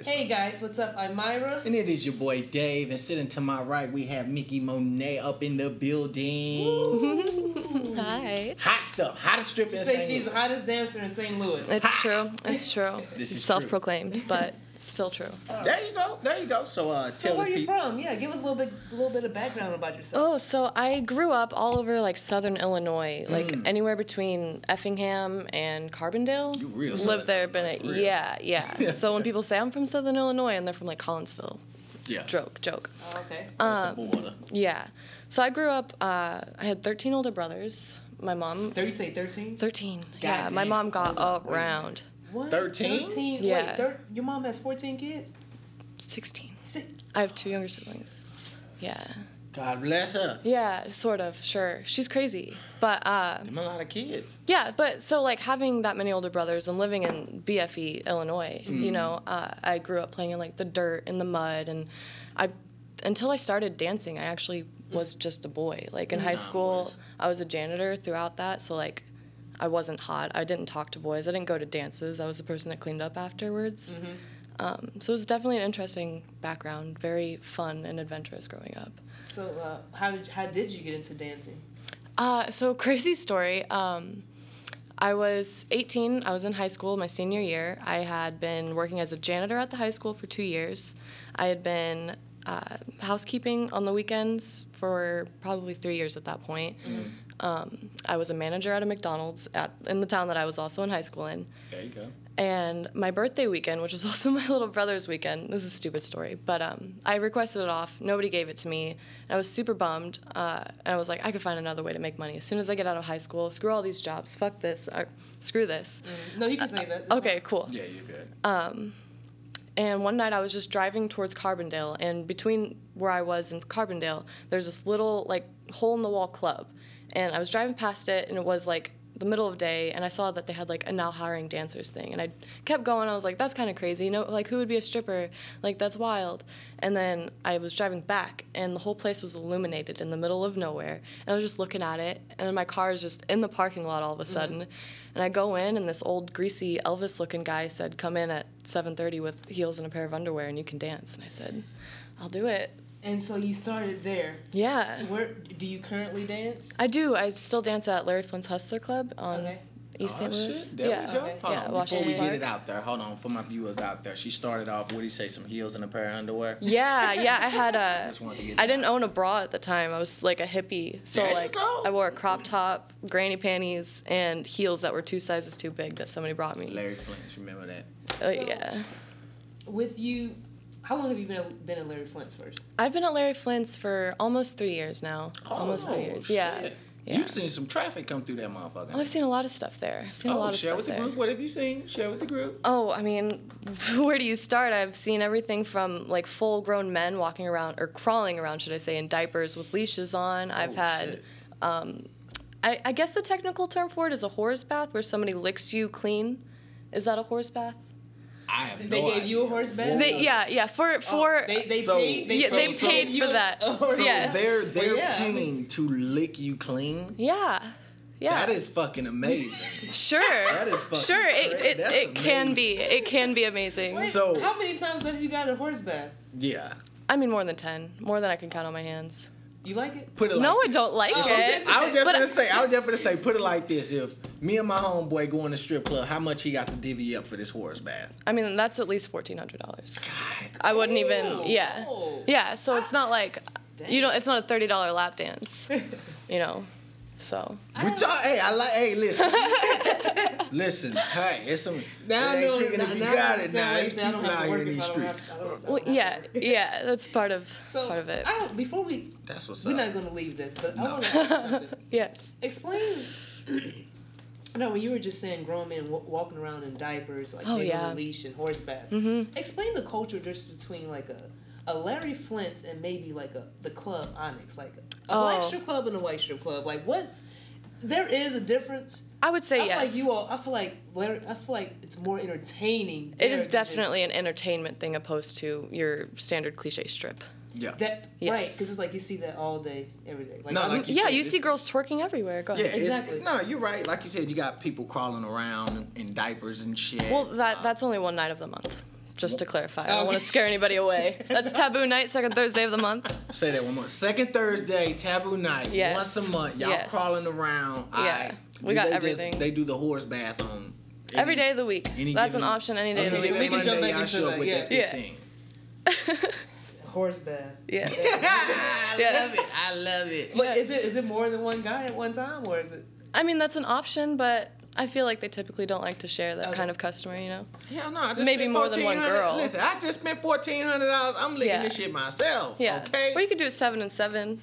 Always. Hey guys, what's up? I'm Myra. And it is your boy Dave, and sitting to my right we have Mikki Monet up in the building. Hi. Hot stuff, hottest stripper in Say St. she's Louis. the hottest dancer in St. Louis. It's true. It's true. This is Self-proclaimed, but it's still true. There you go, there you go. So uh, so tell where are you people. from? Yeah, give us a little bit, a little bit of background about yourself. Oh, so I grew up all over like southern Illinois, like Mm. anywhere between Effingham and Carbondale. You real Lived Southern there, been a real. yeah, yeah. so when people say I'm from southern Illinois and they're from like Collinsville, Yeah, joke, joke. Oh, okay. that's uh, the border. Yeah. So I grew up. Uh, I had 13 older brothers. My mom. Thirty, say thirteen. 13. yeah, my mom got Hold on, wait a around. What? 13? Thirteen. Yeah. Wait, thir- your mom has fourteen kids. 16. Six. I have two younger siblings. Yeah. God bless her. Yeah, sort of, sure. She's crazy. But uh Them a lot of kids. yeah, but so like having that many older brothers and living in BFE, Illinois, you know, uh, I grew up playing in like the dirt and the mud and I until I started dancing, I actually was just a boy. Like in high school, I was a janitor throughout that, so like I wasn't hot. I didn't talk to boys. I didn't go to dances. I was the person that cleaned up afterwards. Um, so it was definitely an interesting background, very fun and adventurous growing up. So uh, how did how did you get into dancing? Uh, so crazy story. Um, I was 18. I was in high school my senior year. I had been working as a janitor at the high school for two years. I had been uh, housekeeping on the weekends for probably three years at that point. Um, I was a manager at a McDonald's at, in the town that I was also in high school in. There you go. And my birthday weekend, which was also my little brother's weekend, this is a stupid story, but um, I requested it off. Nobody gave it to me. And I was super bummed. Uh, and I was like, I could find another way to make money. As soon as I get out of high school, screw all these jobs, fuck this, or screw this. No, you can say that. Okay, cool. Yeah, you're good. And one night I was just driving towards Carbondale, and between where I was and Carbondale, there's this little like hole in the wall club, and I was driving past it, and it was like the middle of day, and I saw that they had like a now hiring dancers thing, and I kept going. I was like, that's kind of crazy, you know, like who would be a stripper? Like that's wild. And then I was driving back, and the whole place was illuminated in the middle of nowhere, and I was just looking at it, and then my car is just in the parking lot all of a mm-hmm. sudden, and I go in, and this old greasy Elvis-looking guy said, "Come in at 7:30 with heels and a pair of underwear, and you can dance." And I said, "I'll do it." And so you started there. Yeah. Where do you currently dance? I do. I still dance at Larry Flynt's Hustler Club on Okay. East St. Oh, Louis. shit. There yeah. we go. Okay. Hold Yeah, on, before Washington we get it out there, hold on for my viewers out there. She started off. What do you say? Some heels and a pair of underwear. Yeah, yeah. I had a. Just to get I didn't own a bra at the time. I was like a hippie, so There you like go. I wore a crop top, granny panties, and heels that were two sizes too big that somebody brought me. Larry Flynt's. Remember that? Oh So- yeah. With you, how long have you been been at Larry Flynt's first? I've been at Larry Flynt's for almost three years now. Oh, almost three years. shit. Yeah. Yeah. You've seen some traffic come through that motherfucker. Well, I've seen a lot of stuff there. I've seen a oh, lot of share stuff with the there. group. What have you seen? Share with the group. Oh, I mean, where do you start? I've seen everything from like full grown men walking around or crawling around, should I say, in diapers with leashes on. Oh, I've Oh, had, shit. Um, I, I guess the technical term for it is a horse bath where somebody licks you clean. Is that a horse bath? I have They no gave you a idea. horse bath? They, yeah, yeah. For oh, for Oh, they they So- paid. They, yeah, so- they so- paid you for that. a horse So Yes. they're they're yeah, I paying mean- to lick you clean. yeah, yeah. That is fucking amazing. sure. That is fucking sure. It it, that's it can be. It can be amazing. Wait, So- how many times have you got a horse bath? yeah. I mean, more than ten. More than I can count on my hands. You like it? Put it like No, I don't like Oh, it. I was just But gonna I- say, I was just gonna say, put it like this: If me and my homeboy go in the strip club, how much he got to divvy up for this horse bath? I mean, that's at least fourteen hundred dollars. God, I wouldn't even. Yeah, yeah. So it's not like you know, it's not a thirty dollar lap dance. You know, so we talk. Hey, I like. Hey, listen, listen. Hey, it's some. Now it I ain't know. tricking now, if you now I got it. understand Now you it's say I don't people have out to here in these I don't have- streets. I don't- I don't well, yeah, yeah. That's part of So part of it. I, before we, That's what's we're up. not gonna leave this, but I No. want to ask something. Yes. Explain. no, when you were just saying grown men w- walking around in diapers, like Oh, maybe on yeah. a leash and horseback. bath. Mhm. Explain the culture just between like a, a Larry Flynt's and maybe like a the club Onyx, like a black Oh. strip club and a white strip club. Like what's there is a difference. I would say I feel yes. like you all. I feel like Larry. I feel like it's more entertaining. it there is than just- definitely an entertainment thing opposed to your standard cliche strip. Yeah. that Yes. right because it's like you see that all day, every day. Like, No, like You yeah, said you see girls twerking everywhere. Go ahead. it's- Exactly. no, you're right. Like you said, you got people crawling around in diapers and shit. Well, that uh, that's only one night of the month. Just to clarify, I don't want to scare anybody away. That's taboo night, second Thursday of the month. Say that one more. Second Thursday, taboo night. Yes. Once a month. Y'all Yes. crawling around. Yeah. Alright. We got They everything. they do the horse bath on Every day of the week. any That's an option any day of the week. we can Monday, jump back into show up that, with yeah. that Yeah. 15. Horse bath. Yes. I Yes. love it. I love it. But is it is it more than one guy at one time, or is it? I mean, that's an option, but I feel like they typically don't like to share that Okay. kind of customer, you know? Hell no. I just Maybe spent more than one $1,400. girl. Listen, I just spent fourteen hundred dollars. I'm licking Yeah. this shit myself. Yeah. Okay. Or you could do it seven and seven.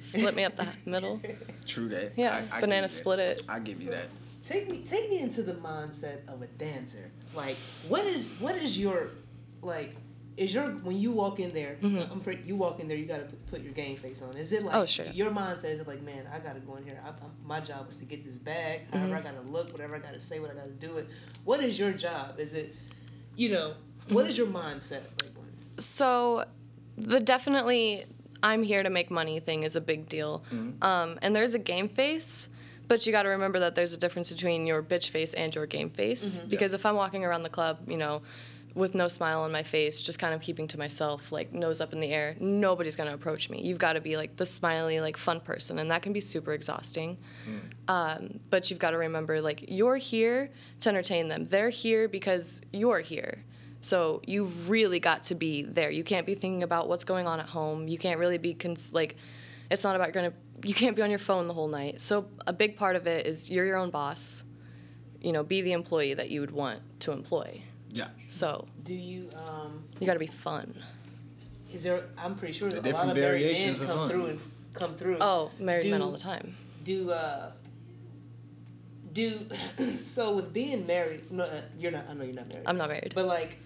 Split me up the middle. True that. Yeah. I- I banana you that. split it. I give you So- that. Take me take me into the mindset of a dancer. Like, what is what is your like? Is your when you walk in there? I'm pretty, you walk in there. You gotta put, put your game face on. Is it like Mm-hmm. Oh, sure. your mindset? Is it like, man, I gotta go in here. I, I, my job is to get this bag. Mm-hmm. However, I gotta look. Whatever I gotta say. What I gotta do it. What is your job? Is it, you know, what Mm-hmm. is your mindset? Like, when- So, the definitely I'm here to make money thing is a big deal. Um, and there's a game face, but you got to remember that there's a difference between your bitch face and your game face. Because if I'm walking around the club, you know, with no smile on my face, just kind of keeping to myself, like nose up in the air, nobody's gonna approach me. You've got to be like the smiley, like fun person, and that can be super exhausting. Um, but you've got to remember, like, you're here to entertain them. They're here because you're here. So you've really got to be there. You can't be thinking about what's going on at home. You can't really be cons- like, it's not about gonna. You can't be on your phone the whole night. So a big part of it is you're your own boss. You know, be the employee that you would want to employ. Yeah. So do you um? you got to be fun. Is there? I'm pretty sure that a lot different of married men variations of come fun. through and come through. Oh, married men all the time. do uh do so with being married no uh, you're not i know you're not married I'm not married. but like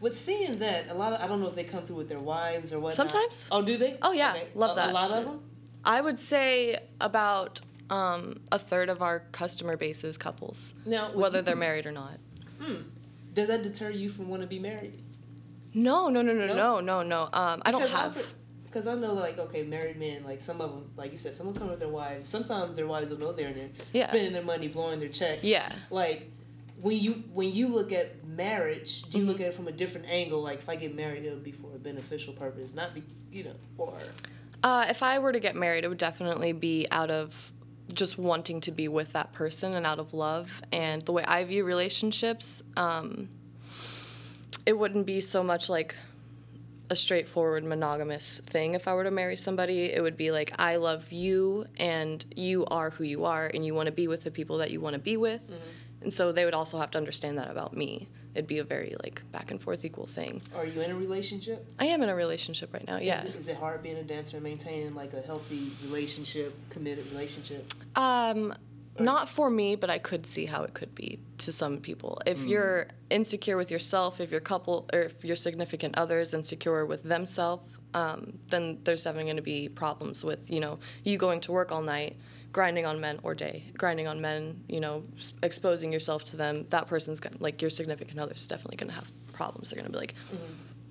with seeing that a lot of i don't know if they come through with their wives or what Sometimes. oh do they Oh, yeah. Love a, that. a lot of them I would say about um, a third of our customer base is couples, now with- whether they're married or not. Does that deter you from wanting to be married No, no, no, no, No? no, no, no. Um, I don't have. because I know, like, okay, married men, like some of them, like you said, some of them come with their wives. Sometimes their wives don't know they're in there, Yeah. spending their money, blowing their check. Yeah. like when you when you look at marriage, do you Mm-hmm. look at it from a different angle? Like if I get married, it'll be for a beneficial purpose, not be you know or Uh, if I were to get married, it would definitely be out of just wanting to be with that person and out of love. And the way I view relationships, um, it wouldn't be so much like a straightforward monogamous thing. If I were to marry somebody, it would be like, I love you and you are who you are and you want to be with the people that you want to be with. And so they would also have to understand that about me. It'd be a very like back and forth equal thing. are you in a relationship? I am in a relationship right now, yeah. Is it, is it hard being a dancer and maintaining like a healthy relationship, committed relationship? Um, not for me, but I could see how it could be to some people. If you're insecure with yourself, if your couple or if your significant other is insecure with themselves, um, then there's definitely going to be problems with you know you going to work all night, grinding on men or day, grinding on men, you know, s- exposing yourself to them. That person's gonna, like your significant other is definitely going to have problems. They're going to be like,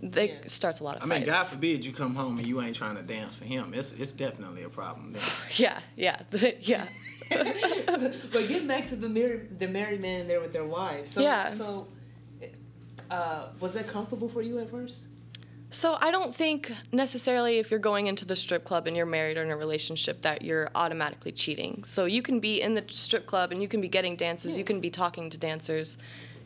they Yeah. starts a lot of I mean. God forbid you come home and you ain't trying to dance for him. It's it's definitely a problem. Then. Yeah, yeah, yeah. but getting back to the married the married men there with their wives. So, Yeah. So, uh, was that comfortable for you at first? So I don't think necessarily if you're going into the strip club and you're married or in a relationship that you're automatically cheating. So you can be in the strip club and you can be getting dances, you can be talking to dancers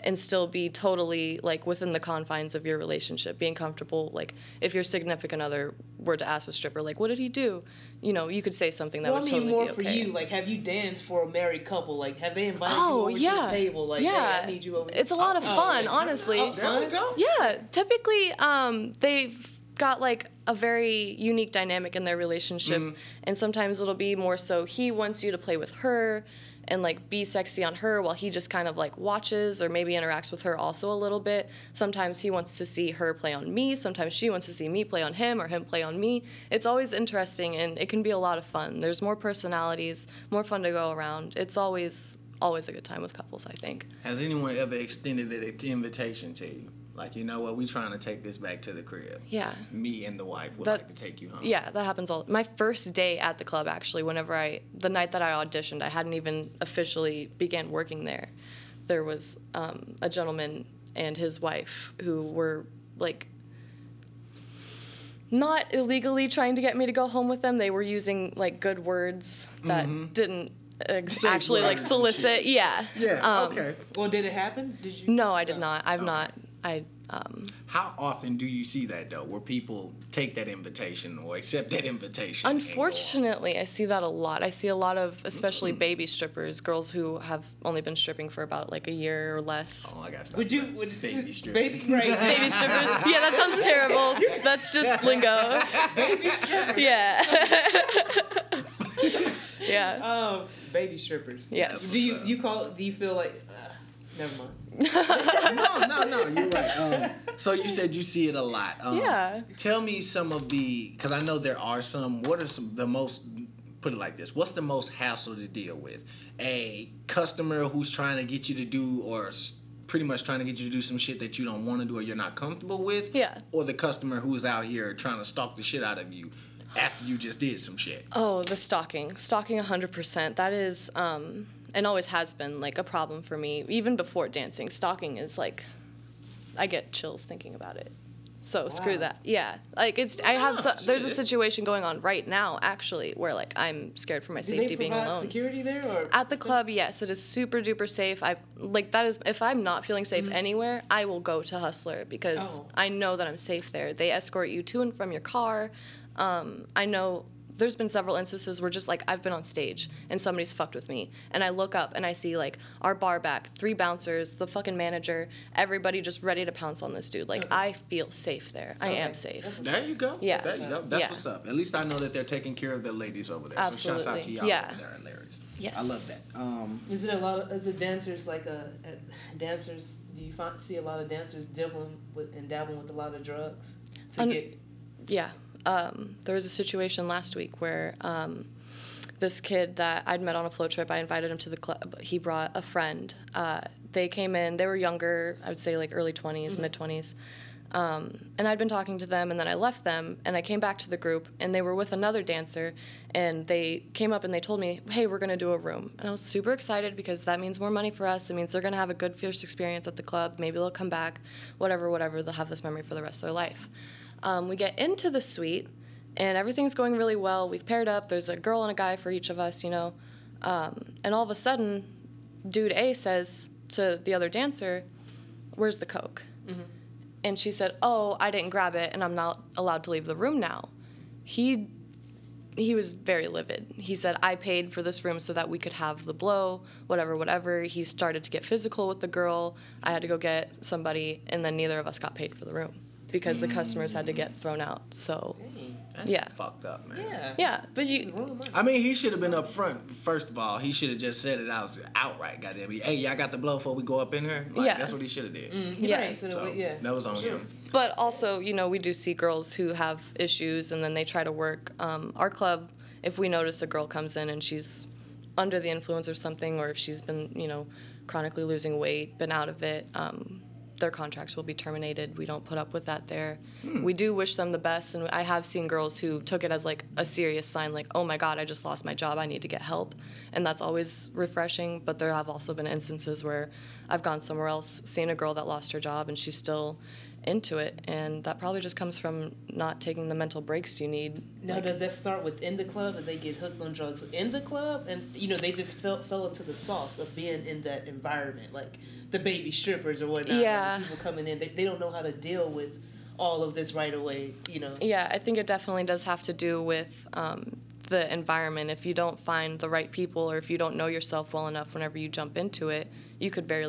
and still be totally like within the confines of your relationship, being comfortable like if your significant other were to ask a stripper like what did he do? You know, you could say something that well, I would mean totally more be for you. Like, have you danced for a married couple? Like, have they invited Oh you over yeah, to the table? Like, yeah. hey, I need you over. It's a lot of Oh, fun, okay. honestly. Oh, There we fun? go. Yeah, typically um, they've got like a very unique dynamic in their relationship, and sometimes it'll be more so he wants you to play with her and like be sexy on her while he just kind of like watches or maybe interacts with her also a little bit. Sometimes he wants to see her play on me, sometimes she wants to see me play on him or him play on me. It's always interesting and it can be a lot of fun. There's more personalities, more fun to go around. It's always always a good time with couples, I think. Has anyone ever extended an invitation to you? Like, you know what, we trying to take this back to the crib. Yeah. Me and the wife would That- like to take you home. Yeah, that happens all. My first day at the club, actually, whenever I, the night that I auditioned, I hadn't even officially began working there. There was um, a gentleman and his wife who were like not illegally trying to get me to go home with them. They were using like good words that didn't ex- actually like solicit. Yeah. Yeah. Um, okay. Well, did it happen? Did you? No, I did not. I've not. I um, How often do you see that though, where people take that invitation or accept that invitation? and go off? Unfortunately, I see that a lot. I see a lot of, especially baby strippers, girls who have only been stripping for about like a year or less. Oh, I got to Would you? Would baby strip? Baby, right? Baby strippers. Yeah, that sounds terrible. That's just lingo. baby stripper. Yeah. yeah. Oh, baby strippers. Yes. Do you you call? Do you feel like? Uh, never mind. no, no, no. You're right. Um, so you said you see it a lot. Um, Yeah. Tell me some of the, because I know there are some. What are some the most? Put it like this: What's the most hassle to deal with? A customer who's trying to get you to do, or pretty much trying to get you to do some shit that you don't want to do or you're not comfortable with. Yeah. Or the customer who's out here trying to stalk the shit out of you after you just did some shit. Oh, the stalking. Stalking 100%. That is, um, and always has been, like, a problem for me. Even before dancing, stalking is, like, I get chills thinking about it. So screw that. Yeah. Like, it's, I have, so, there's a situation going on right now, actually, where, like, I'm scared for my Do safety being alone. security there or At the club, yes, it is super duper safe. I like that is if I'm not feeling safe anywhere, I will go to Hustler because Oh. I know that I'm safe there. They escort you to and from your car. Um, I know there's been several instances where just like I've been on stage and somebody's fucked with me, and I look up and I see like our bar back, three bouncers, the fucking manager, everybody just ready to pounce on this dude. Like Okay. I feel safe there. I am safe. There you go. Yeah. There you go. That's Yeah. what's up. At least I know that they're taking care of their ladies over there. So shouts out to Absolutely. y'all Yeah. over there at Larry's. Yes. I love that. Um, Is it a lot of is it dancers like a, a dancers? Do you find, see a lot of dancers dabbling with and dabbling with a lot of drugs to Un- get? Yeah. Um, there was a situation last week where um, this kid that I'd met on a float trip, I invited him to the club. He brought a friend. Uh, they came in, they were younger, I would say like early 20s, mid 20s. Um, and I'd been talking to them, and then I left them, and I came back to the group, and they were with another dancer, and they came up and they told me, "Hey, we're gonna do a room," and I was super excited because that means more money for us. It means they're gonna have a good first experience at the club. Maybe they'll come back, whatever, whatever. They'll have this memory for the rest of their life. Um, we get into the suite, and everything's going really well. We've paired up. There's a girl and a guy for each of us, you know. Um, and all of a sudden, dude A says to the other dancer, "Where's the coke?" And she said, "Oh, I didn't grab it, and I'm not allowed to leave the room now." He he was very livid. He said, "I paid for this room so that we could have the blow, whatever, whatever." He started to get physical with the girl. I had to go get somebody, and then neither of us got paid for the room because the customers had to get thrown out. So, Dang. that's Yeah. fucked up, man. Yeah. yeah, but you. I mean, he should have been up front. First of all, he should have just said it out outright. Goddamn, it. hey, y'all got the blow before we go up in here. Like, Yeah. that's what he should have did. Mm, Yeah. right, so, So yeah. that was on Sure. him. But also, you know, we do see girls who have issues and then they try to work. Um, our club, if we notice a girl comes in and she's under the influence or something, or if she's been, you know, chronically losing weight, been out of it, um, their contracts will be terminated. We don't put up with that there. Hmm. We do wish them the best, and I have seen girls who took it as like a serious sign, like, oh my God, I just lost my job, I need to get help. And that's always refreshing, but there have also been instances where I've gone somewhere else, seen a girl that lost her job, and she's still into it, and that probably just comes from not taking the mental breaks you need. Now, does that start within the club, and they get hooked on drugs within the club, and you know they just fell fell into the sauce of being in that environment, like the baby strippers or whatnot. like, Yeah. people coming in, they, they don't know how to deal with all of this right away. You know. Yeah, I think it definitely does have to do with um, the environment. If you don't find the right people or if you don't know yourself well enough whenever you jump into it, you could very